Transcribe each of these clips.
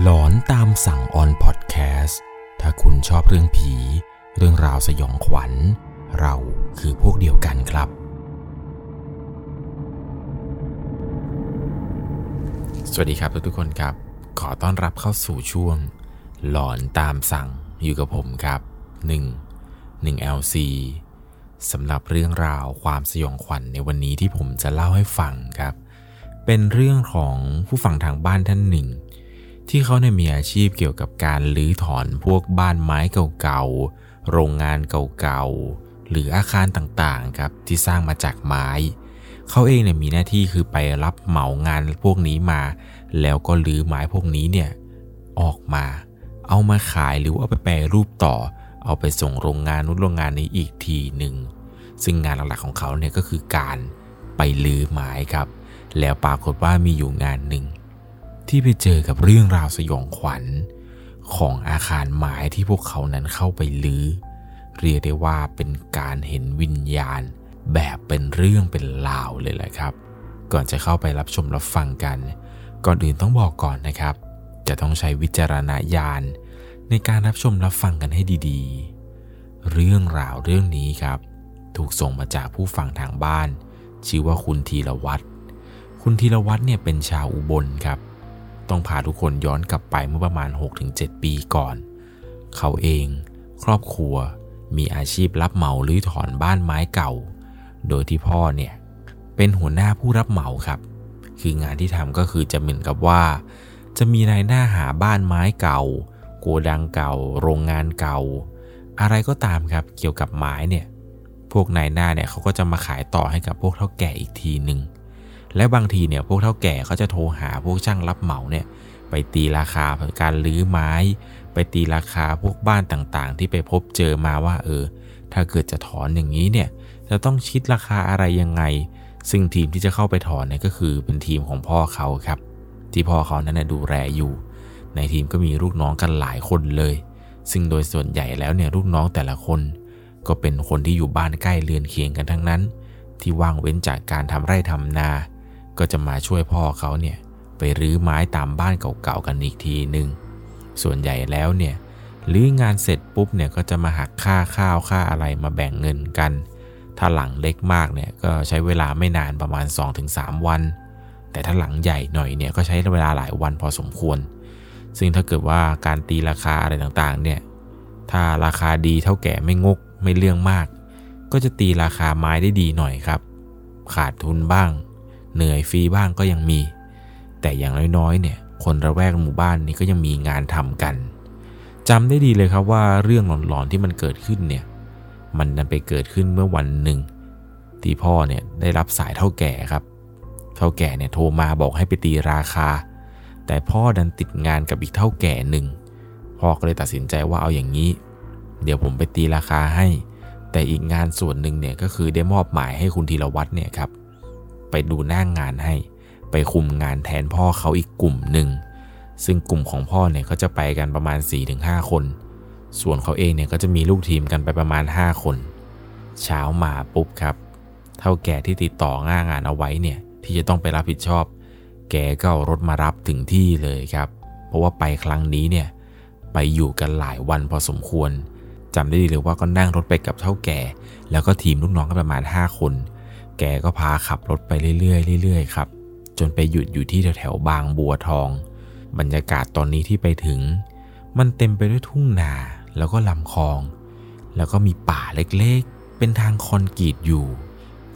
หลอนตามสั่งออนพอดแคสต์ถ้าคุณชอบเรื่องผี เรื่องราวสยองขวัญ เราคือพวกเดียวกันครับ สวัสดีครับทุกๆคนครับ ขอต้อนรับเข้าสู่ช่วง หลอนตามสั่งอยู่กับผมครับ 1 1 LC สำหรับเรื่องราวความสยองขวัญในวันนี้ที่ผมจะเล่าให้ฟังครับ เป็นเรื่องของผู้ฟังทางบ้านท่านหนึ่ง ที่เขาเนี่ยมีอาชีพเกี่ยวกับการลื้อถอนพวกบ้านไม้เก่าๆ โรงงานเก่าๆ หรืออาคารต่างๆ ครับที่สร้างมาจากไม้ เขาเองเนี่ยมีหน้าที่คือไปรับเหมางานพวกนี้มา แล้วก็ลื้อไม้พวกนี้เนี่ยออกมา เอามาขายหรือว่าเอาไปแปรรูปต่อ เอาไปส่งโรงงานนู้นโรงงานนี้อีกทีหนึ่ง ซึ่งงานหลักๆของเขาเนี่ยก็คือการไปลื้อไม้ครับ แล้วปรากฏว่ามีอยู่งานหนึ่ง ที่ไปเจอกับเรื่องราวสยองขวัญ ของอาคารไม้ที่พวกเขานั้นเข้าไปลื้อเรียกได้ว่าเป็นการเห็นวิญญาณ แบบเป็นเรื่องเป็นราวเลยแหละครับ ก่อนจะเข้าไปรับชมรับฟังกัน ก่อนอื่นต้องบอกก่อนนะครับ จะต้องใช้วิจารณญาณ ในการรับชมรับฟังกันให้ดีๆ เรื่องราวเรื่องนี้ครับ ถูกส่งมาจากผู้ฟังทางบ้าน ชื่อว่าคุณธีรวัตรคุณธีรวัตรเนี่ยเป็นชาวอุบลครับ ต้องพาทุกคนย้อนกลับไปเมื่อประมาณ 6-7 ปีก่อน เขาเอง ครอบครัวมีอาชีพรับเหมาหรือถอนบ้านไม้เก่า โดยที่พ่อเนี่ย เป็นหัวหน้าผู้รับเหมาครับ คืองานที่ทำก็คือจะเหมือนกับว่า จะมีนายหน้าหาบ้านไม้เก่า โกดังเก่า โรงงานเก่า อะไรก็ตามครับเกี่ยวกับไม้เนี่ย พวกนายหน้าเนี่ยเขาก็จะมาขายต่อให้กับพวกเท่าแก่อีกทีหนึ่ง และบางทีเนี่ยพวกเท่าแก่เขาจะโทรหาพวกช่างรับเหมาเนี่ยไปตีราคาการลื้อไม้ ไปตีราคาพวกบ้านต่างๆ ที่ไปพบเจอมาว่าเออ ถ้าเกิดจะถอนอย่างนี้เนี่ยจะต้องคิดราคาอะไรยังไง ซึ่งทีมที่จะเข้าไปถอนเนี่ยก็คือเป็นทีมของพ่อเขาครับ ที่พ่อเขานั้นดูแลอยู่ ในทีมก็มีลูกน้องกันหลายคนเลย ซึ่งโดยส่วนใหญ่แล้วเนี่ยลูกน้องแต่ละคน ก็เป็นคนที่อยู่บ้านใกล้เรือนเคียงกันทั้งนั้น ที่ว่างเว้นจากการทำไร่ทำนา ก็จะมาช่วยพ่อเขาเนี่ยไปรื้อไม้ตามบ้านเก่าๆกันอีกทีหนึ่งส่วนใหญ่แล้วเนี่ยรื้องานเสร็จปุ๊บเนี่ยก็จะมาหักค่าข้าวค่าอะไรมาแบ่งเงินกัน ถ้าหลังเล็กมากเนี่ยก็ใช้เวลาไม่นานประมาณ 2-3 วัน แต่ถ้าหลังใหญ่หน่อยเนี่ยก็ใช้เวลาหลายวันพอสมควร ซึ่งถ้าเกิดว่าการตีราคาอะไรต่างๆเนี่ยถ้าราคาดีเท่าแก่ไม่งกไม่เรื่องมาก ก็จะตีราคาไม้ได้ดีหน่อยครับ ขาดทุนบ้าง เหนื่อยฟรีบ้างก็ยังมี แต่อย่างน้อยๆ เนี่ย คนระแวกหมู่บ้านนี้ก็ยังมีงานทำกันจำได้ดีเลยครับว่าเรื่องหลอนๆที่มันเกิดขึ้นเนี่ย มันนันไปเกิดขึ้นเมื่อวันหนึ่งที่พ่อเนี่ยได้รับสายเท่าแก่ครับ เท่าแก่เนี่ยโทรมาบอกให้ไปตีราคา แต่พ่อดันติดงานกับอีกเท่าแก่หนึ่งพ่อก็เลยตัดสินใจว่าเอาอย่างนี้ เดี๋ยวผมไปตีราคาให้ แต่อีกงานส่วนหนึ่งเนี่ยก็คือได้มอบหมายให้คุณธีรวัตรเนี่ยครับ ไปดูหน้างงานให้ ไปคุมงานแทนพ่อเขาอีกกลุ่มหนึ่ง ซึ่งกลุ่มของพ่อเนี่ยเขาจะไปกันประมาณ 4-5 คน ส่วนเขาเองเนี่ยก็จะมีลูกทีมกันไปประมาณ 5 คน เช้ามาปุ๊บครับ เท่าแก่ที่ติดต่อง่างานเอาไว้เนี่ยที่จะต้องไปรับผิดชอบ แกก็เอารถมารับถึงที่เลยครับ เพราะว่าไปครั้งนี้เนี่ยไปอยู่กันหลายวันพอสมควรจำได้ดีเลยว่าก็นั่งรถไปกับเท่าแก่ แล้วก็ทีมลูกน้องก็ประมาณ 5 คน แกก็พาขับรถไปเรื่อยๆเรื่อยๆครับ จนไปหยุดอยู่ที่แถวๆบางบัวทอง บรรยากาศตอนนี้ที่ไปถึง มันเต็มไปด้วยทุ่งนาแล้วก็ลำคลอง แล้วก็มีป่าเล็กๆ เป็นทางคอนกรีตอยู่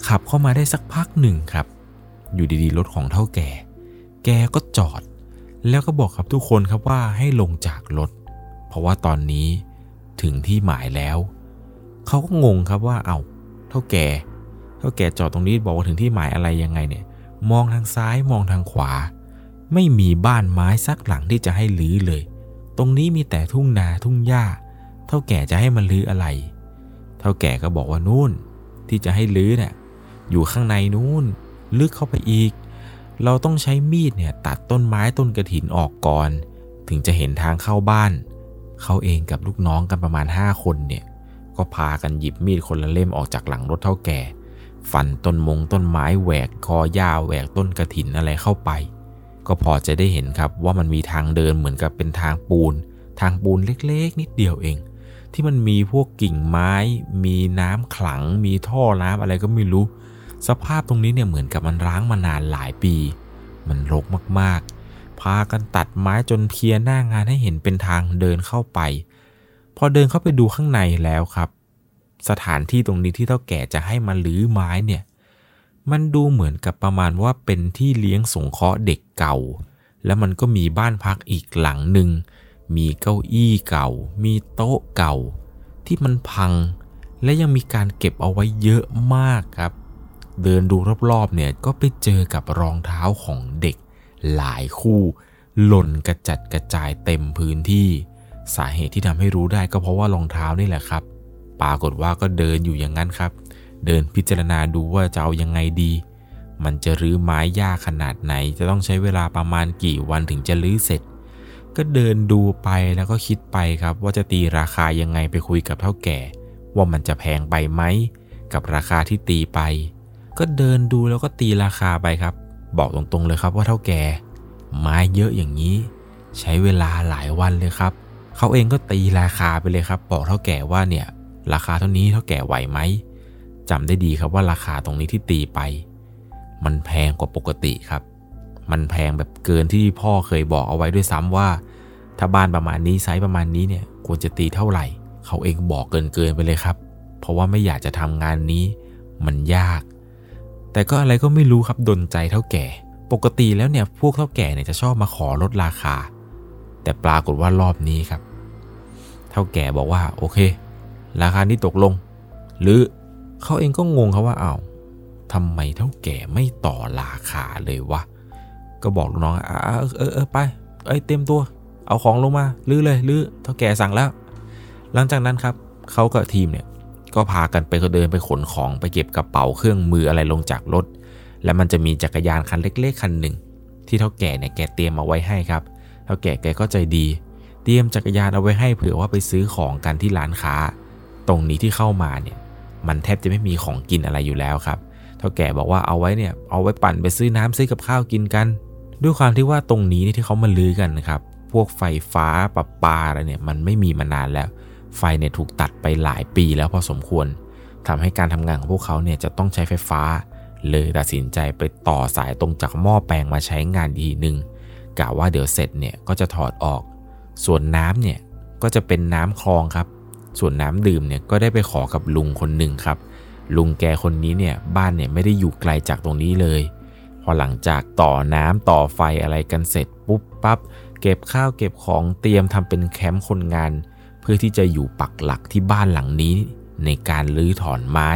ขับเข้ามาได้สักพักหนึ่งครับ อยู่ดีๆรถของเท่าแก่ แกก็จอด แล้วก็บอกกับทุกคนครับว่าให้ลงจากรถ เพราะว่าตอนนี้ถึงที่หมายแล้ว เขาก็งงครับว่าเอา้าเท่าแก่ เท่าแก่จอดตรงนี้บอกว่าถึงที่หมายอะไรยังไงเนี่ย มองทางซ้ายมองทางขวา ไม่มีบ้านไม้สักหลังที่จะให้ลื้อเลย ตรงนี้มีแต่ทุ่งนาทุ่งหญ้า เท่าแก่จะให้มันลื้ออะไร เท่าแก่ก็บอกว่านู่นที่จะให้ลื้อเนี่ยอยู่ข้างในนู่นลึกเข้าไปอีก เราต้องใช้มีดเนี่ยตัดต้นไม้ต้นกระถินออกก่อน ถึงจะเห็นทางเข้าบ้าน เขาเองกับลูกน้องกันประมาณ 5 คนเนี่ยก็พากันหยิบมีดคนละเล่มออกจากหลังรถเท่าแก่ ฟันต้นมงต้นไม้แหวกคอหญ้าแหวกต้นกระถินอะไรเข้าไป ก็พอจะได้เห็นครับว่ามันมีทางเดินเหมือนกับเป็นทางปูน ทางปูนเล็กๆ นิดเดียวเอง ที่มันมีพวกกิ่งไม้ มีน้ำขลัง มีท่อน้ำอะไรก็ไม่รู้ สภาพตรงนี้เนี่ยเหมือนกับมันร้างมานานหลายปี มันรกมากๆ พากันตัดไม้จนเพียหน้างานให้เห็นเป็นทางเดินเข้าไป พอเดินเข้าไปดูข้างในแล้วครับ สถานที่ตรงนี้ที่เท่าแก่จะให้มาลื้อไม้เนี่ย มันดูเหมือนกับประมาณว่าเป็นที่เลี้ยงสงเคราะห์เด็กเก่า แล้วมันก็มีบ้านพักอีกหลังหนึ่ง มีเก้าอี้เก่า มีโต๊ะเก่า ที่มันพัง และยังมีการเก็บเอาไว้เยอะมากครับ เดินดูรอบๆเนี่ยก็ไปเจอกับรองเท้าของเด็กหลายคู่หล่นกระจัดกระจายเต็มพื้นที่ สาเหตุที่ทำให้รู้ได้ก็เพราะว่ารองเท้านี่แหละครับ ปรากฏว่าก็เดินอยู่อย่างนั้นครับ เดินพิจารณาดูว่าจะเอายังไงดี มันจะรื้อไม้ยากขนาดไหน จะต้องใช้เวลาประมาณกี่วันถึงจะรื้อเสร็จ ก็เดินดูไปแล้วก็คิดไปครับ ว่าจะตีราคายังไงไปคุยกับเท่าแก่ ว่ามันจะแพงไปไหมกับราคาที่ตีไป ก็เดินดูแล้วก็ตีราคาไปครับ บอกตรงๆเลยครับว่าเท่าแก่ ไม้เยอะอย่างนี้ ใช้เวลาหลายวันเลยครับเขาเองก็ตีราคาไปเลยครับ บอกเท่าแก่ว่าเนี่ย ราคาเท่านี้เท่าแก่ไหวไหมจำได้ดีครับว่าราคาตรงนี้ที่ตีไป มันแพงกว่าปกติครับ มันแพงแบบเกินที่พ่อเคยบอกเอาไว้ด้วยซ้ำว่า ถ้าบ้านประมาณนี้ไซส์ประมาณนี้เนี่ยควรจะตีเท่าไหร่ เขาเองบอกเกินเกินไปเลยครับ เพราะว่าไม่อยากจะทำงานนี้ มันยาก แต่ก็อะไรก็ไม่รู้ครับดนใจเท่าแก่ ปกติแล้วเนี่ยพวกเท่าแก่เนี่ยจะชอบมาขอลดราคา แต่ปรากฏว่ารอบนี้ครับ เท่าแก่บอกว่าโอเค ราคานี้ตกลง หรือเขาเองก็งงครับว่าเอา้าทำไมเท่าแก่ไม่ต่อราคาเลยวะ ก็บอกลูกน้องอ่าเออเออไป เอ้ยเต็มตัว เอาของลงมาลื้อเลยลื้อเท่าแก่สั่งแล้ว หลังจากนั้นครับเขากับทีมเนี่ยก็พากันไปเดินไปขนของไปเก็บกระเป๋าเครื่องมืออะไรลงจากรถ แล้วมันจะมีจักรยานคันเล็กๆคันหนึ่ง ที่เท่าแก่เนี่ยแกเตรียมเอาไว้ให้ครับ เท่าแก่แกก็ใจดี เตรียมจักรยานเอาไว้ให้เผื่อว่าไปซื้อของกันที่ร้านค้า ตรงนี้ที่เข้ามาเนี่ยมันแทบจะไม่มีของกินอะไรอยู่แล้วครับเท่าแก่บอกว่าเอาไว้เนี่ยเอาไว้ปั่นไปซื้อน้ำซื้อกับข้าวกินกัน ด้วยความที่ว่าตรงนี้ที่เขามาลือกันนะครับพวกไฟฟ้าประปาอะไรเนี่ยมันไม่มีมานานแล้ว ไฟเนี่ยถูกตัดไปหลายปีแล้วพอสมควรทำให้การทำงานของพวกเขาเนี่ยจะต้องใช้ไฟฟ้า เลยตัดสินใจไปต่อสายตรงจากหม้อแปลงมาใช้งานดีหนึ่งกะว่าเดี๋ยวเสร็จเนี่ยก็จะถอดออก ส่วนน้ำเนี่ยก็จะเป็นน้ำคลองครับ ส่วนน้ำดื่มเนี่ยก็ได้ไปขอกับลุงคนหนึ่งครับ ลุงแกคนนี้เนี่ยบ้านเนี่ยไม่ได้อยู่ไกลจากตรงนี้เลย พอหลังจากต่อน้ำต่อไฟอะไรกันเสร็จปุ๊บปั๊บเก็บข้าวเก็บของเตรียมทำเป็นแคมป์คนงาน เพื่อที่จะอยู่ปักหลักที่บ้านหลังนี้ ในการลื้อถอนไม้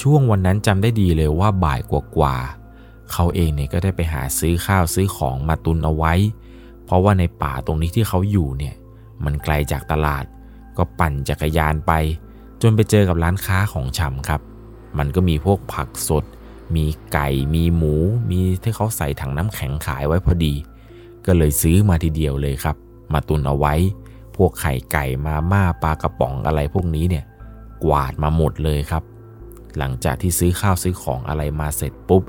ช่วงวันนั้นจำได้ดีเลยว่าบ่ายกว่าๆเขาเองเนี่ยก็ได้ไปหาซื้อข้าวซื้อของมาตุนเอาไว้ เพราะว่าในป่าตรงนี้ที่เขาอยู่เนี่ยมันไกลจากตลาด ก็ปั่นจักรยานไป จนไปเจอกับร้านค้าของชำครับ มันก็มีพวกผักสด มีไก่ มีหมู มีที่เขาใส่ถังน้ำแข็งขายไว้พอดี ก็เลยซื้อมาทีเดียวเลยครับ มาตุนเอาไว้ พวกไข่ไก่มาม่าปลากระป๋องอะไรพวกนี้เนี่ย กวาดมาหมดเลยครับ หลังจากที่ซื้อข้าวซื้อของอะไรมาเสร็จปุ๊บ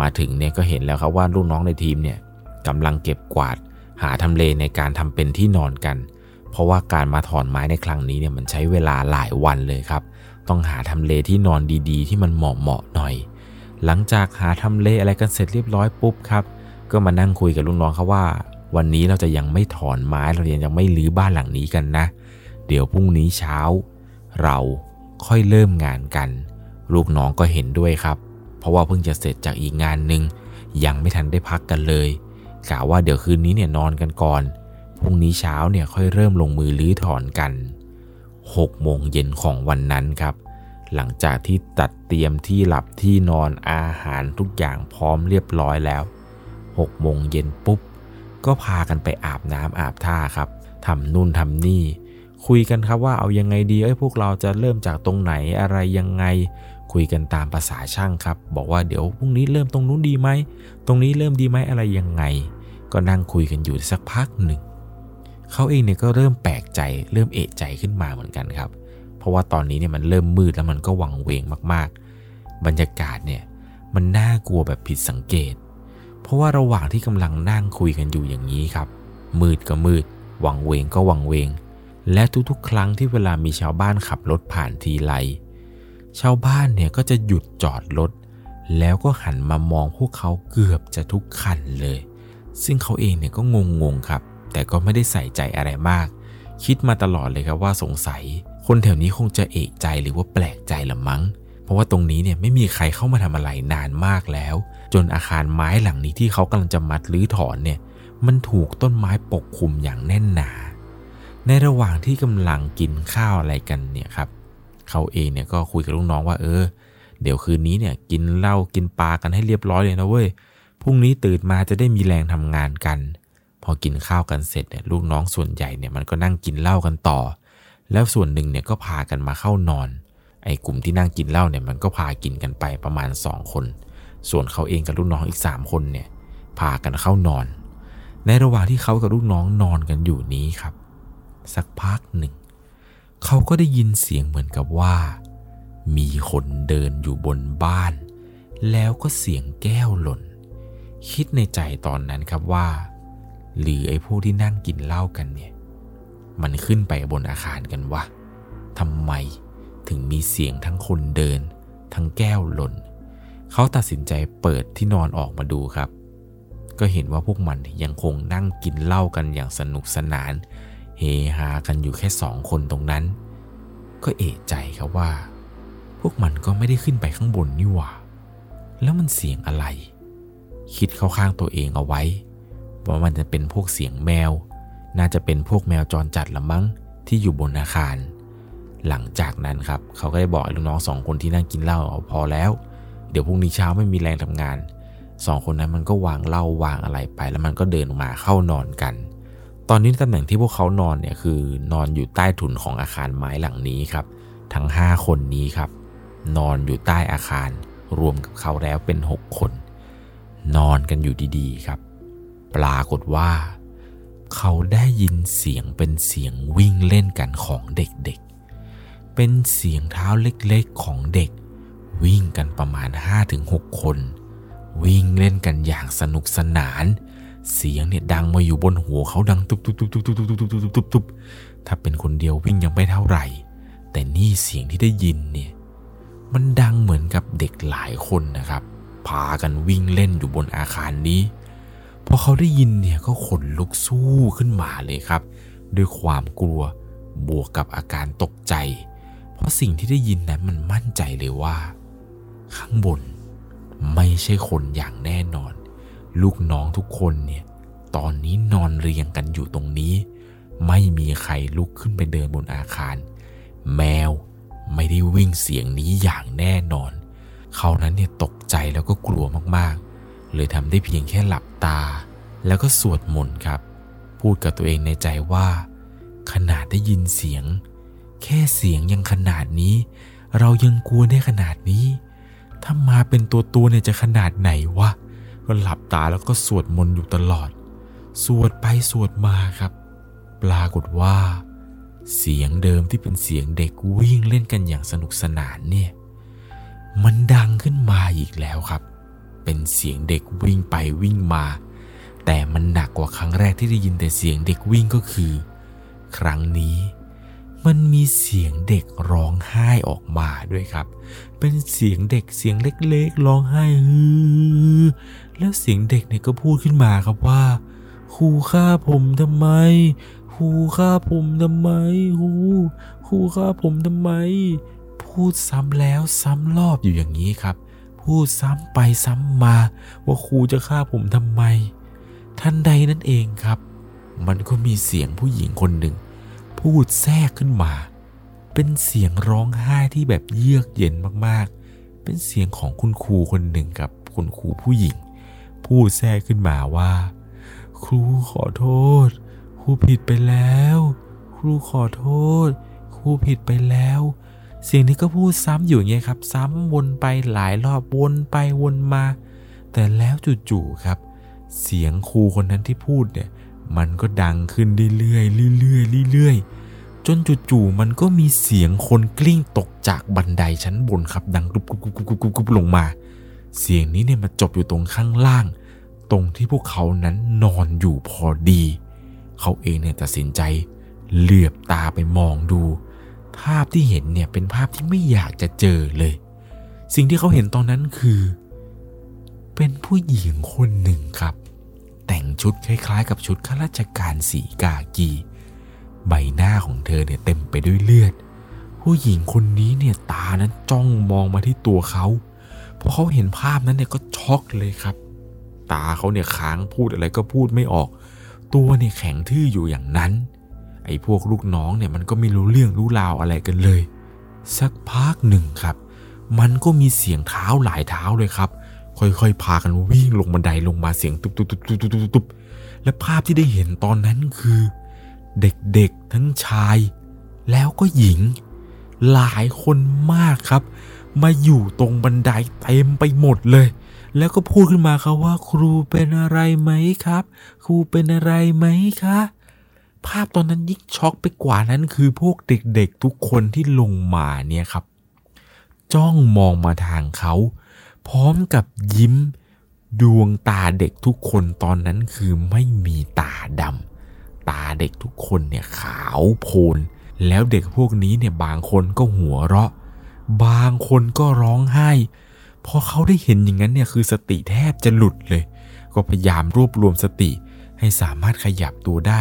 มาถึงเนี่ยก็เห็นแล้วครับว่าลูกน้องในทีมเนี่ยกำลังเก็บกวาดหาทำเลในการทำเป็นที่นอนกันเเพราะว่าการมาถอนไม้ในครั้งนี้เนี่ยมันใช้เวลาหลายวันเลยครับ ต้องหาทำเลที่นอนดีๆ ที่มันเหมาะเหมาะหน่อย หลังจากหาทำเลอะไรกันเสร็จเรียบร้อยปุ๊บครับ ก็มานั่งคุยกับลุงน้องเขาว่า วันนี้เราจะยังไม่ถอนไม้เรายังยังไม่รื้อบ้านหลังนี้กันนะ เดี๋ยวพรุ่งนี้เช้า เราค่อยเริ่มงานกัน ลูกน้องก็เห็นด้วยครับ เพราะว่าเพิ่งจะเสร็จจากอีกงานหนึ่งยังไม่ทันได้พักกันเลยกะว่าเดี๋ยวคืนนี้เนี่ยนอนกันก่อน พรุ่งนี้เช้าเนี่ยค่อยเริ่มลงมือลื้อถอนกัน6โมงเย็นของวันนั้นครับ หลังจากที่ตัดเตรียมที่หลับที่นอนอาหารทุกอย่างพร้อมเรียบร้อยแล้ว6โมงเย็นปุ๊บ ก็พากันไปอาบน้ำอาบท่าครับทำนู่นทำนี่ คุยกันครับว่าเอายังไงดีเอ้ยพวกเราจะเริ่มจากตรงไหนอะไรยังไง คุยกันตามภาษาช่างครับ บอกว่าเดี๋ยวพรุ่งนี้เริ่มตรงนู้นดีไหม ตรงนี้เริ่มดีไหมอะไรยังไง ก็นั่งคุยกันอยู่สักพักหนึ่ง เขาเองเนี่ยก็เริ่มแปลกใจเริ่มเอะใจขึ้นมาเหมือนกันครับ เพราะว่าตอนนี้เนี่ยมันเริ่มมืดแล้วมันก็วังเวงมากๆ บรรยากาศเนี่ยมันน่ากลัวแบบผิดสังเกต เพราะว่าระหว่างที่กำลังนั่งคุยกันอยู่อย่างนี้ครับ มืดก็มืด วังเวงก็วังเวง และทุกๆ ครั้งที่เวลามีชาวบ้านขับรถผ่านทีไรชาวบ้านเนี่ยก็จะหยุดจอดรถแล้วก็หันมามองพวกเขาเกือบจะทุกคันเลย ซึ่งเขาเองเนี่ยก็งงๆครับ แต่ก็ไม่ได้ใส่ใจอะไรมาก คิดมาตลอดเลยครับว่าสงสัย คนแถวนี้คงจะเอกใจหรือว่าแปลกใจละมั้ง เพราะว่าตรงนี้เนี่ยไม่มีใครเข้ามาทำอะไรนานมากแล้ว จนอาคารไม้หลังนี้ที่เขากำลังจะมัดหรือถอนเนี่ย มันถูกต้นไม้ปกคลุมอย่างแน่นหนา ในระหว่างที่กำลังกินข้าวอะไรกันเนี่ยครับเขาเองเนี่ยก็คุยกับลูกน้องว่าเออ เดี๋ยวคืนนี้เนี่ยกินเหล้ากินปลากันให้เรียบร้อยเลยนะเว้ยพรุ่งนี้ตื่นมาจะได้มีแรงทำงานกัน อกินข้าวกันเสร็จเนี่ยลูกน้องส่วนใหญ่เนี่ยมันก็นั่งกินเหล้ากันต่อ แล้วส่วนหนึ่งเนี่ยก็พากันมาเข้านอน ไอ้กลุ่มที่นั่งกินเหล้าเนี่ยมันก็พากินกันไปประมาณ 2 คน ส่วนเขาเองกับลูกน้องอีก 3 คนเนี่ยพากันเข้านอน ในระหว่างที่เขากับลูกน้องนอนกันอยู่นี้ครับ สักพักหนึ่งเขาก็ได้ยินเสียงเหมือนกับว่า มีคนเดินอยู่บนบ้าน แล้วก็เสียงแก้วหล่น คิดในใจตอนนั้นครับว่า หรือไอ้พวกที่นั่งกินเหล้ากันเนี่ย มันขึ้นไปบนอาคารกันวะทำไมถึงมีเสียงทั้งคนเดิน ทั้งแก้วหล่น เขาตัดสินใจเปิดที่นอนออกมาดูครับ ก็เห็นว่าพวกมันยังคงนั่งกินเหล้ากันอย่างสนุกสนาน เฮฮากันอยู่แค่สองคนตรงนั้น ก็เอะใจครับว่า พวกมันก็ไม่ได้ขึ้นไปข้างบนนี่หว่า แล้วมันเสียงอะไร คิดเข้าข้างตัวเองเอาไว้ ว่ามันจะเป็นพวกเสียงแมว น่าจะเป็นพวกแมวจรจัดละมั้งที่อยู่บนอาคาร หลังจากนั้นครับเขาก็ได้บอกลูกน้องสองคนที่นั่งกินเหล้าพอแล้ว เดี๋ยวพรุ่งนี้เช้าไม่มีแรงทำงานสองคนนั้นมันก็วางเหล้าวางอะไรไป แล้วมันก็เดินมาเข้านอนกัน ตอนนี้ตำแหน่งที่พวกเขานอนเนี่ยคือนอนอยู่ใต้ถุนของอาคารไม้หลังนี้ครับ ทั้ง 5 คนนี้ครับ นอนอยู่ใต้อาคารรวมกับเขาแล้วเป็น 6 คน นอนกันอยู่ดีๆครับ ปรากฏว่า เขาได้ยินเสียงเป็นเสียงวิ่งเล่นกันของเด็กๆ เป็นเสียงเท้าเล็กๆของเด็ก วิ่งกันประมาณ 5-6 คน วิ่งเล่นกันอย่างสนุกสนาน เสียงเนี่ยดังมาอยู่บนหัวเขาดังตุบทุบทุบทุบทุบทุบทุบทุบถ้าเป็นคนเดียววิ่งยังไม่เท่าไหร่ แต่นี่เสียงที่ได้ยินเนี่ยมันดังเหมือนกับเด็กหลายคนนะครับ พากันวิ่งเล่นอยู่บนอาคารนี้ พอเขาได้ยินเนี่ยก็ขนลุกสู้ขึ้นมาเลยครับ ด้วยความกลัวบวกกับอาการตกใจ เพราะสิ่งที่ได้ยินนั้นมันมั่นใจเลยว่า ข้างบนไม่ใช่คนอย่างแน่นอน ลูกน้องทุกคนเนี่ยตอนนี้นอนเรียงกันอยู่ตรงนี้ ไม่มีใครลุกขึ้นไปเดินบนอาคาร แมวไม่ได้วิ่งเสียงนี้อย่างแน่นอน เขานั้นเนี่ยตกใจแล้วก็กลัวมากๆ เลยทำได้เพียงแค่หลับตา แล้วก็สวดมนต์ครับ พูดกับตัวเองในใจว่า ขนาดได้ยินเสียง แค่เสียงยังขนาดนี้ เรายังกลัวได้ขนาดนี้ ถ้ามาเป็นตัวตัวเนี่ยจะขนาดไหนวะก็หลับตาแล้วก็สวดมนต์อยู่ตลอด สวดไปสวดมาครับ ปรากฏว่า เสียงเดิมที่เป็นเสียงเด็กวิ่งเล่นกันอย่างสนุกสนานเนี่ย มันดังขึ้นมาอีกแล้วครับ เป็นเสียงเด็กวิ่งไปวิ่งมา แต่มันหนักกว่าครั้งแรกที่ได้ยินแต่เสียงเด็กวิ่งก็คือ ครั้งนี้มันมีเสียงเด็กร้องไห้ออกมาด้วยครับ เป็นเสียงเด็กเสียงเล็กๆร้องไห้ฮือแล้วเสียงเด็กเนี่ยก็พูดขึ้นมาครับว่าครูฆ่าผมทำไมครูฆ่าผมทำไมครูครูฆ่าผมทำไม พูดซ้ำแล้วซ้ำรอบอยู่อย่างนี้ครับ พูดซ้ำไปซ้ำมาว่าครูจะฆ่าผมทำไม ทันใดนั่นเองครับ มันก็มีเสียงผู้หญิงคนหนึ่ง พูดแทรกขึ้นมา เป็นเสียงร้องไห้ที่แบบเยือกเย็นมากๆ เป็นเสียงของคุณครูคนหนึ่งกับคุณครูผู้หญิง พูดแทรกขึ้นมาว่า ครูขอโทษ ครูผิดไปแล้ว ครูขอโทษ ครูผิดไปแล้ว เสียงนี้ก็พูดซ้ำอยู่เงี้ยครับ ซ้ำวนไปหลายรอบวนไปวนมา แต่แล้วจู่ๆครับ เสียงครูคนนั้นที่พูดเนี่ย มันก็ดังขึ้นเรื่อยๆเรื่อยๆเรื่อยๆจนจู่ๆมันก็มีเสียงคนกลิ้งตกจากบันไดชั้นบนครับ ดังกรุบกรุบกรุบกรุบกรุบลงมา เสียงนี้เนี่ยมาจบอยู่ตรงข้างล่าง ตรงที่พวกเขานั้นนอนอยู่พอดี เขาเองเนี่ยตัดสินใจเหลือบตาไปมองดู ภาพที่เห็นเนี่ยเป็นภาพที่ไม่อยากจะเจอเลย สิ่งที่เขาเห็นตอนนั้นคือ เป็นผู้หญิงคนหนึ่งครับ แต่งชุดคล้ายๆ กับชุดข้าราชการสีกากี ใบหน้าของเธอเนี่ยเต็มไปด้วยเลือด ผู้หญิงคนนี้เนี่ยตานั้นจ้องมองมาที่ตัวเขาพอเขาเห็นภาพนั้นเนี่ยก็ช็อกเลยครับ ตาเขาเนี่ยค้างพูดอะไรก็พูดไม่ออก ตัวเนี่ยแข็งทื่ออยู่อย่างนั้น ไอ้พวกลูกน้องเนี่ยมันก็ไม่รู้เรื่องรู้ราวอะไรกันเลย สักพักหนึ่งครับ มันก็มีเสียงเท้าหลายเท้าเลยครับ ค่อยๆ พากันวิ่งลงบันไดลงมาเสียงตุบตุบตุบตุบตุบตุบและภาพที่ได้เห็นตอนนั้นคือ เด็กๆทั้งชาย แล้วก็หญิง หลายคนมากครับ มาอยู่ตรงบันไดเต็มไปหมดเลยแล้วก็พูดขึ้นมาครับว่าครูเป็นอะไรไหมครับ ครูเป็นอะไรไหมคะ ภาพตอนนั้นยิ่งช็อกไปกว่านั้นคือพวกเด็กๆทุกคนที่ลงมาเนี่ยครับ จ้องมองมาทางเขา พร้อมกับยิ้มดวงตาเด็กทุกคนตอนนั้นคือไม่มีตาดำตาเด็กทุกคนเนี่ยขาวโพลน แล้วเด็กพวกนี้เนี่ยบางคนก็หัวเราะ บางคนก็ร้องไห้พอเขาได้เห็นอย่างนั้นเนี่ยคือสติแทบจะหลุดเลย ก็พยายามรวบรวมสติให้สามารถขยับตัวได้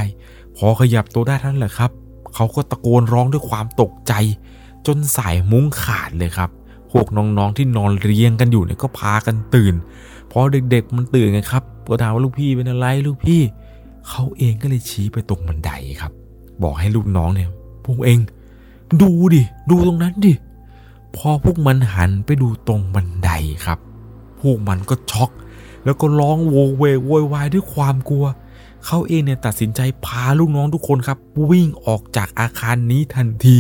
พอขยับตัวได้ทั้นแหละครับ เขาก็ตะโกนร้องด้วยความตกใจ จนสายมุ้งขาดเลยครับพวกน้องๆที่นอนเรียงกันอยู่เนี่ยก็พากันตื่น พอเด็กๆมันตื่นไงครับก็ถามว่าลูกพี่เป็นอะไรลูกพี่ เขาเองก็เลยชี้ไปตรงบันไดครับ บอกให้ลูกน้องเนี่ยพวกเอง ดูดิ ดูตรงนั้นดิ พอพวกมันหันไปดูตรงบันไดครับ พวกมันก็ช็อก แล้วก็ร้องโวเวกโวยวายด้วยความกลัว เขาเองเนี่ยตัดสินใจพาลูกน้องทุกคนครับ วิ่งออกจากอาคารนี้ทันที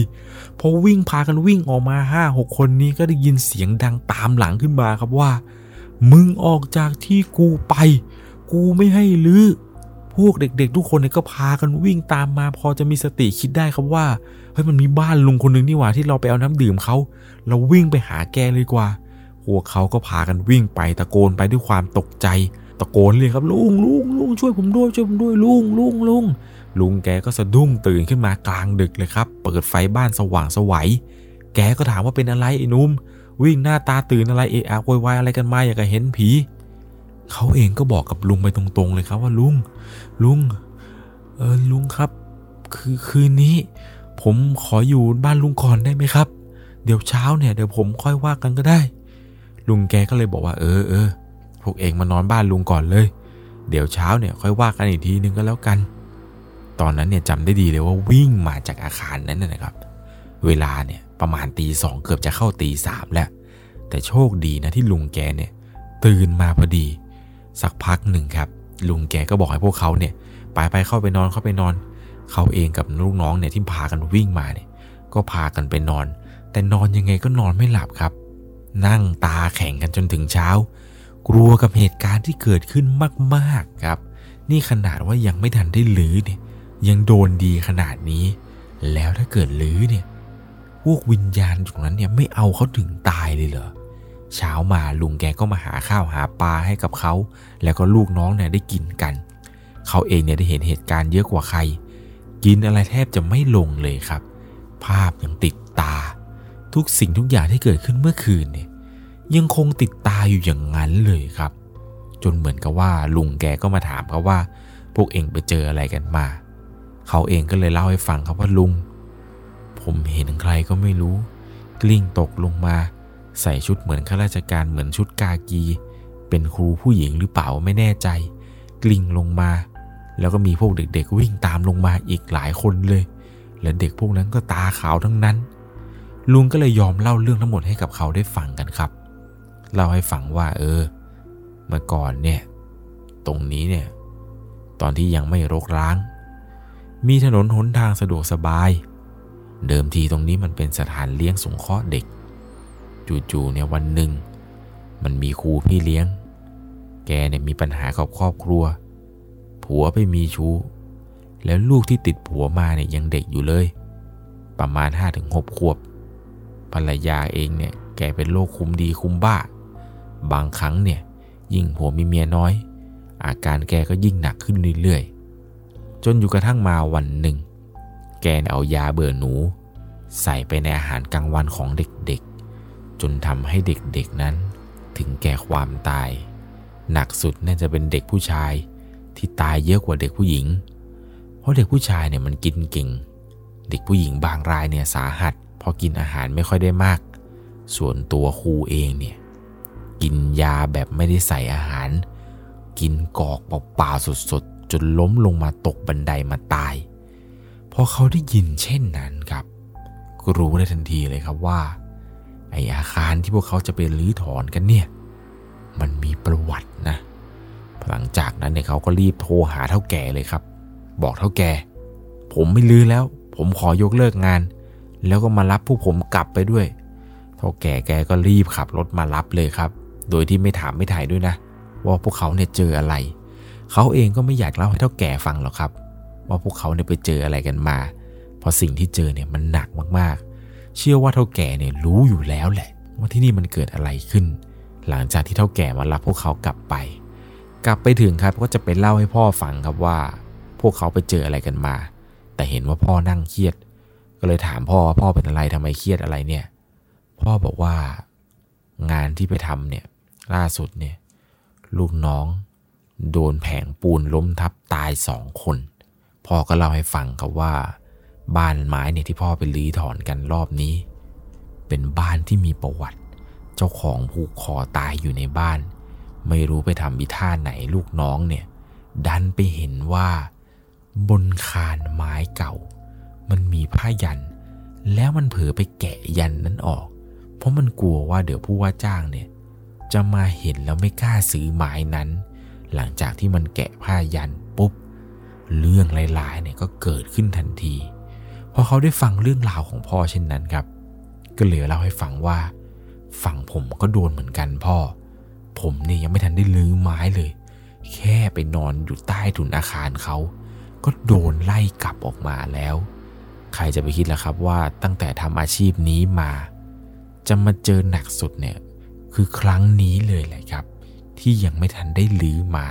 พอวิ่งพากันวิ่งออกมาห้าหกคนนี้ก็ได้ยินเสียงดังตามหลังขึ้นมาครับว่า มึงออกจากที่กูไป กูไม่ให้ลือ้อพวกเด็กๆ ทุกคนเนี่ยก็พากันวิ่งตามมา พอจะมีสติคิดได้ครับว่าเฮ้ยมันมีบ้านลุงคนหนึ่งนี่หว่าที่เราไปเอาน้ำดื่มเขาเราวิ่งไปหาแกเลยกว่าพวกเขาก็พากันวิ่งไปตะโกนไปด้วยความตกใจ ตะโกนเลยครับลุงลุงลุงช่วยผมด้วยช่วยผมด้วยลุงลุงลุงลุงแกก็สะดุ้งตื่นขึ้นมากลางดึกเลยครับ เปิดไฟบ้านสว่างสวัยแกก็ถามว่าเป็นอะไรไอ้นุ่มวิ่งหน้าตาตื่นอะไรเอะอะโวยวายอะไรกันมาอย่ากับเห็นผี เขาเองก็บอกกับลุงไปตรงๆเลยครับว่าลุง ลุง เออลุงครับ คือคืนนี้ ผมขออยู่บ้านลุงก่อนได้ไหมครับ เดี๋ยวเช้าเนี่ยเดี๋ยวผมค่อยว่ากันก็ได้ ลุงแกก็เลยบอกว่า เออเออ พวกเองมานอนบ้านลุงก่อนเลย เดี๋ยวเช้าเนี่ยค่อยว่ากันอีกทีนึงก็แล้วกัน ตอนนั้นเนี่ยจำได้ดีเลยว่าวิ่งมาจากอาคารนั้นนะครับ เวลาเนี่ยประมาณตีสองเกือบจะเข้าตีสามแล้ว แต่โชคดีนะที่ลุงแกเนี่ยตื่นมาพอดี สักพักหนึ่งครับ ลุงแกก็บอกให้พวกเขาเนี่ยไปไปเข้าไปนอนเข้าไปนอน เขาเองกับลูกน้องเนี่ยที่พากันวิ่งมาเนี่ยก็พากันไปนอน แต่นอนยังไงก็นอนไม่หลับครับ นั่งตาแข็งกันจนถึงเช้า กลัวกับเหตุการณ์ที่เกิดขึ้นมากๆครับ นี่ขนาดว่ายังไม่ทันได้ลื้อเนี่ยยังโดนดีขนาดนี้ แล้วถ้าเกิดลื้อเนี่ยพวกวิญญาณตรงนั้นเนี่ยไม่เอาเขาถึงตายเลยเหรอเช้ามาลุงแกก็มาหาข้าวหาปลาให้กับเขา แล้วก็ลูกน้องเนี่ยได้กินกัน เขาเองเนี่ยได้เห็นเหตุการณ์เยอะกว่าใคร กินอะไรแทบจะไม่ลงเลยครับ ภาพยังติดตา ทุกสิ่งทุกอย่างที่เกิดขึ้นเมื่อคืนเนี่ย ยังคงติดตาอยู่อย่างนั้นเลยครับ จนเหมือนกับว่าลุงแกก็มาถามเขาว่า พวกเองไปเจออะไรกันมาเขาเองก็เลยเล่าให้ฟังครับว่าลุง ผมเห็นใครก็ไม่รู้ กลิ้งตกลงมา ใส่ชุดเหมือนข้าราชการเหมือนชุดกากี เป็นครูผู้หญิงหรือเปล่าไม่แน่ใจ กลิ้งลงมา แล้วก็มีพวกเด็ก ๆ วิ่งตามลงมาอีกหลายคนเลย และเด็กพวกนั้นก็ตาขาวทั้งนั้น ลุงก็เลยยอมเล่าเรื่องทั้งหมดให้กับเขาได้ฟังกันครับ เล่าให้ฟังว่า เออเมื่อก่อนเนี่ย ตรงนี้เนี่ย ตอนที่ยังไม่รกร้าง มีถนนหนทางสะดวกสบาย เดิมทีตรงนี้มันเป็นสถานเลี้ยงสงเคราะห์เด็ก จู่ๆเนี่ยวันหนึ่ง มันมีครูพี่เลี้ยง แกเนี่ยมีปัญหากับครอบครัว ผัวไปมีชู้ แล้วลูกที่ติดผัวมาเนี่ยยังเด็กอยู่เลย ประมาณ5-6ถึงขวบภรรยาเองเนี่ย แกเป็นโรคคุมดีคุมบ้า บางครั้งเนี่ยยิ่งผัวมีเมียน้อย อาการแกก็ยิ่งหนักขึ้นเรื่อยๆ จนอยู่กระทั่งมาวันหนึ่ง แกเอายาเบื่อหนู ใส่ไปในอาหารกลางวันของเด็กๆ จนทำให้เด็กๆนั้น ถึงแก่ความตาย หนักสุดน่าจะเป็นเด็กผู้ชายที่ตายเยอะกว่าเด็กผู้หญิง เพราะเด็กผู้ชายเนี่ยมันกินเก่ง เด็กผู้หญิงบางรายเนี่ยสาหัสพอกินอาหารไม่ค่อยได้มาก ส่วนตัวครูเองเนี่ย กินยาแบบไม่ได้ใส่อาหาร กินกอกเปล่าๆสดๆ จนล้มลงมาตกบันไดมาตาย พอเขาได้ยินเช่นนั้นครับ ก็รู้ได้ทันทีเลยครับว่า ไออาคารที่พวกเขาจะไปรื้อถอนกันเนี่ย มันมีประวัตินะ หลังจากนั้นเนี่ยเขาก็รีบโทรหาเท่าแก่เลยครับ บอกเท่าแก่ ผมไม่ลื้อแล้ว ผมขอยกเลิกงาน แล้วก็มารับผู้ผมกลับไปด้วยเท่าแก่แกก็รีบขับรถมารับเลยครับ โดยที่ไม่ถามไม่ถ่ายด้วยนะ ว่าพวกเขาเนี่ยเจออะไร เขาเองก็ไม่อยากเล่าให้เท่าแก่ฟังหรอกครับ ว่าพวกเขาเนี่ยไปเจออะไรกันมา เพราะสิ่งที่เจอเนี่ยมันหนักมากๆ เชื่อว่าเท่าแก่เนี่ยรู้อยู่แล้วแหละ ว่าที่นี่มันเกิดอะไรขึ้น หลังจากที่เท่าแก่มารับพวกเขากลับไป กลับไปถึงครับก็จะไปเล่าให้พ่อฟังครับว่า พวกเขาไปเจออะไรกันมา แต่เห็นว่าพ่อนั่งเครียด ก็เลยถามพ่อว่าพ่อเป็นอะไรทำไมเครียดอะไรเนี่ย พ่อบอกว่างานที่ไปทำเนี่ย ล่าสุดเนี่ยลูกน้องโดนแผงปูนล้มทับตายสองคน พ่อก็เล่าให้ฟังครับว่า บ้านไม้เนี่ยที่พ่อไปรื้อถอนกันรอบนี้ เป็นบ้านที่มีประวัติ เจ้าของผูกคอตายอยู่ในบ้าน ไม่รู้ไปทำบิท่าไหนลูกน้องเนี่ย ดันไปเห็นว่า บนคานไม้เก่า มันมีผ้ายัน แล้วมันเผลอไปแกะยันนั้นออก เพราะมันกลัวว่าเดี๋ยวผู้ว่าจ้างเนี่ย จะมาเห็นแล้วไม่กล้าซื้อไม้นั้น หลังจากที่มันแกะผ้ายันปุ๊บ เรื่องหลายๆเนี่ยก็เกิดขึ้นทันทีพอเขาได้ฟังเรื่องราวของพ่อเช่นนั้นครับ ก็เหลือเล่าให้ฟังว่า ฝั่งผมก็โดนเหมือนกันพ่อ ผมเนี่ยยังไม่ทันได้ลื้อไม้เลย แค่ไปนอนอยู่ใต้ถุนอาคารเขา ก็โดนไล่กลับออกมาแล้ว ใครจะไปคิดล่ะครับว่าตั้งแต่ทำอาชีพนี้มา จะมาเจอหนักสุดเนี่ย คือครั้งนี้เลยแหละครับ ที่ยังไม่ทันได้ลื้อไม้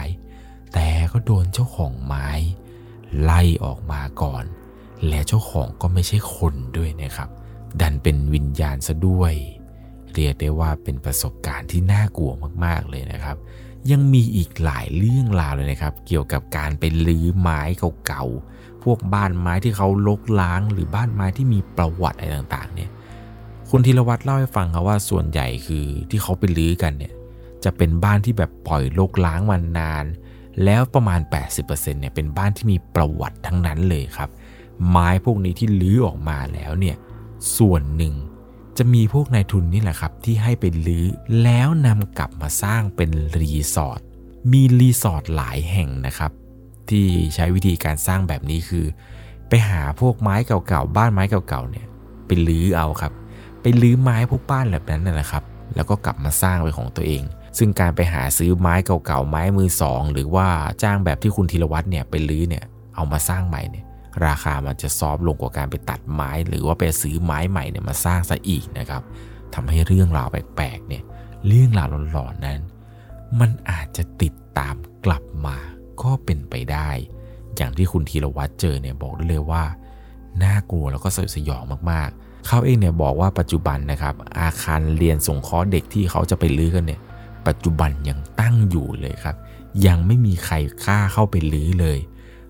แต่ก็โดนเจ้าของไม้ ไล่ออกมาก่อน และเจ้าของก็ไม่ใช่คนด้วยนะครับ ดันเป็นวิญญาณซะด้วย เรียกได้ว่าเป็นประสบการณ์ที่น่ากลัวมากๆเลยนะครับ ยังมีอีกหลายเรื่องราวเลยนะครับ เกี่ยวกับการไปลื้อไม้เก่าๆพวกบ้านไม้ที่เขาลกล้างหรือบ้านไม้ที่มีประวัติอะไรต่างๆ เนี่ย คุณธีรวัตรเล่าให้ฟังครับว่าส่วนใหญ่คือที่เขาไปลื้อกันเนี่ยจะเป็นบ้านที่แบบปล่อยโลกล้างมานาน แล้วประมาณ 80%เนี่ยเป็นบ้านที่มีประวัติทั้งนั้นเลยครับ ไม้พวกนี้ที่ลื้อออกมาแล้วเนี่ยส่วนหนึ่งจะมีพวกนายทุนนี่แหละครับ ที่ให้ไปลื้อแล้วนำกลับมาสร้างเป็นรีสอร์ทมีรีสอร์ทหลายแห่งนะครับ ที่ใช้วิธีการสร้างแบบนี้คือ ไปหาพวกไม้เก่าๆบ้านไม้เก่าๆเนี่ยไปลื้อเอาครับ ไปลื้อไม้พวกบ้านแบบนั้นนั่นแหละครับ แล้วก็กลับมาสร้างเป็นของตัวเอง ซึ่งการไปหาซื้อไม้เก่าๆไม้มือสองหรือว่าจ้างแบบที่คุณธีรวัตรเนี่ยไปลื้อเนี่ยเอามาสร้างใหม่เนี่ยราคามันจะซอฟลงกว่าการไปตัดไม้ หรือว่าไปซื้อไม้ใหม่เนี่ยมาสร้างซะอีกนะครับทำให้เรื่องราวแปลกๆเนี่ยเรื่องราวหลอนๆนั้น มันอาจจะติดตามกลับมาก็เป็นไปได้ อย่างที่คุณธีรวัตรเจอเนี่ยบอกได้เลยว่า น่ากลัวแล้วก็สยดสยองมากๆ เขาเองเนี่ยบอกว่าปัจจุบันนะครับ อาคารเรียนส่งเคราะห์เด็กที่เขาจะไปลื้อกันเนี่ยปัจจุบันยังตั้งอยู่เลยครับ ยังไม่มีใครกล้าเข้าไปลื้อเลย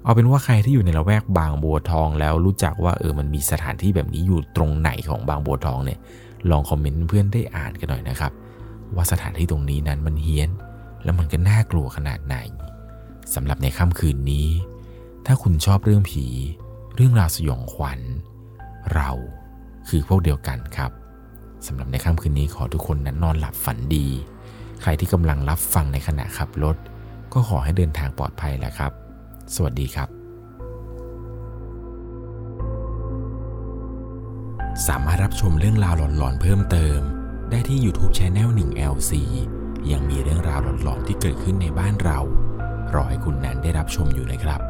เอาเป็นว่าใครที่อยู่ในละแวกบางบัวทองแล้วรู้จักว่าเออมันมีสถานที่แบบนี้อยู่ตรงไหนของบางบัวทองเนี่ยลองคอมเมนต์เพื่อนได้อ่านกันหน่อยนะครับ ว่าสถานที่ตรงนี้นั้นมันเฮี้ยน แล้วมันก็น่ากลัวขนาดไหนสำหรับในค่ำคืนนี้ ถ้าคุณชอบเรื่องผี เรื่องราวสยองขวัญ เรา คือพวกเดียวกันครับสำหรับในค่ำคืนนี้ขอทุกคนนั้นนอนหลับฝันดี ใครที่กำลังรับฟังในขณะขับรถ ก็ขอให้เดินทางปลอดภัยแหละครับ สวัสดีครับ สามารถรับชมเรื่องราวหลอนๆเพิ่มเติม ได้ที่ YouTube Channel 1 LC ยังมีเรื่องราวหลอนๆที่เกิดขึ้นในบ้านเรา รอให้คุณนั้นได้รับชมอยู่เลยครับ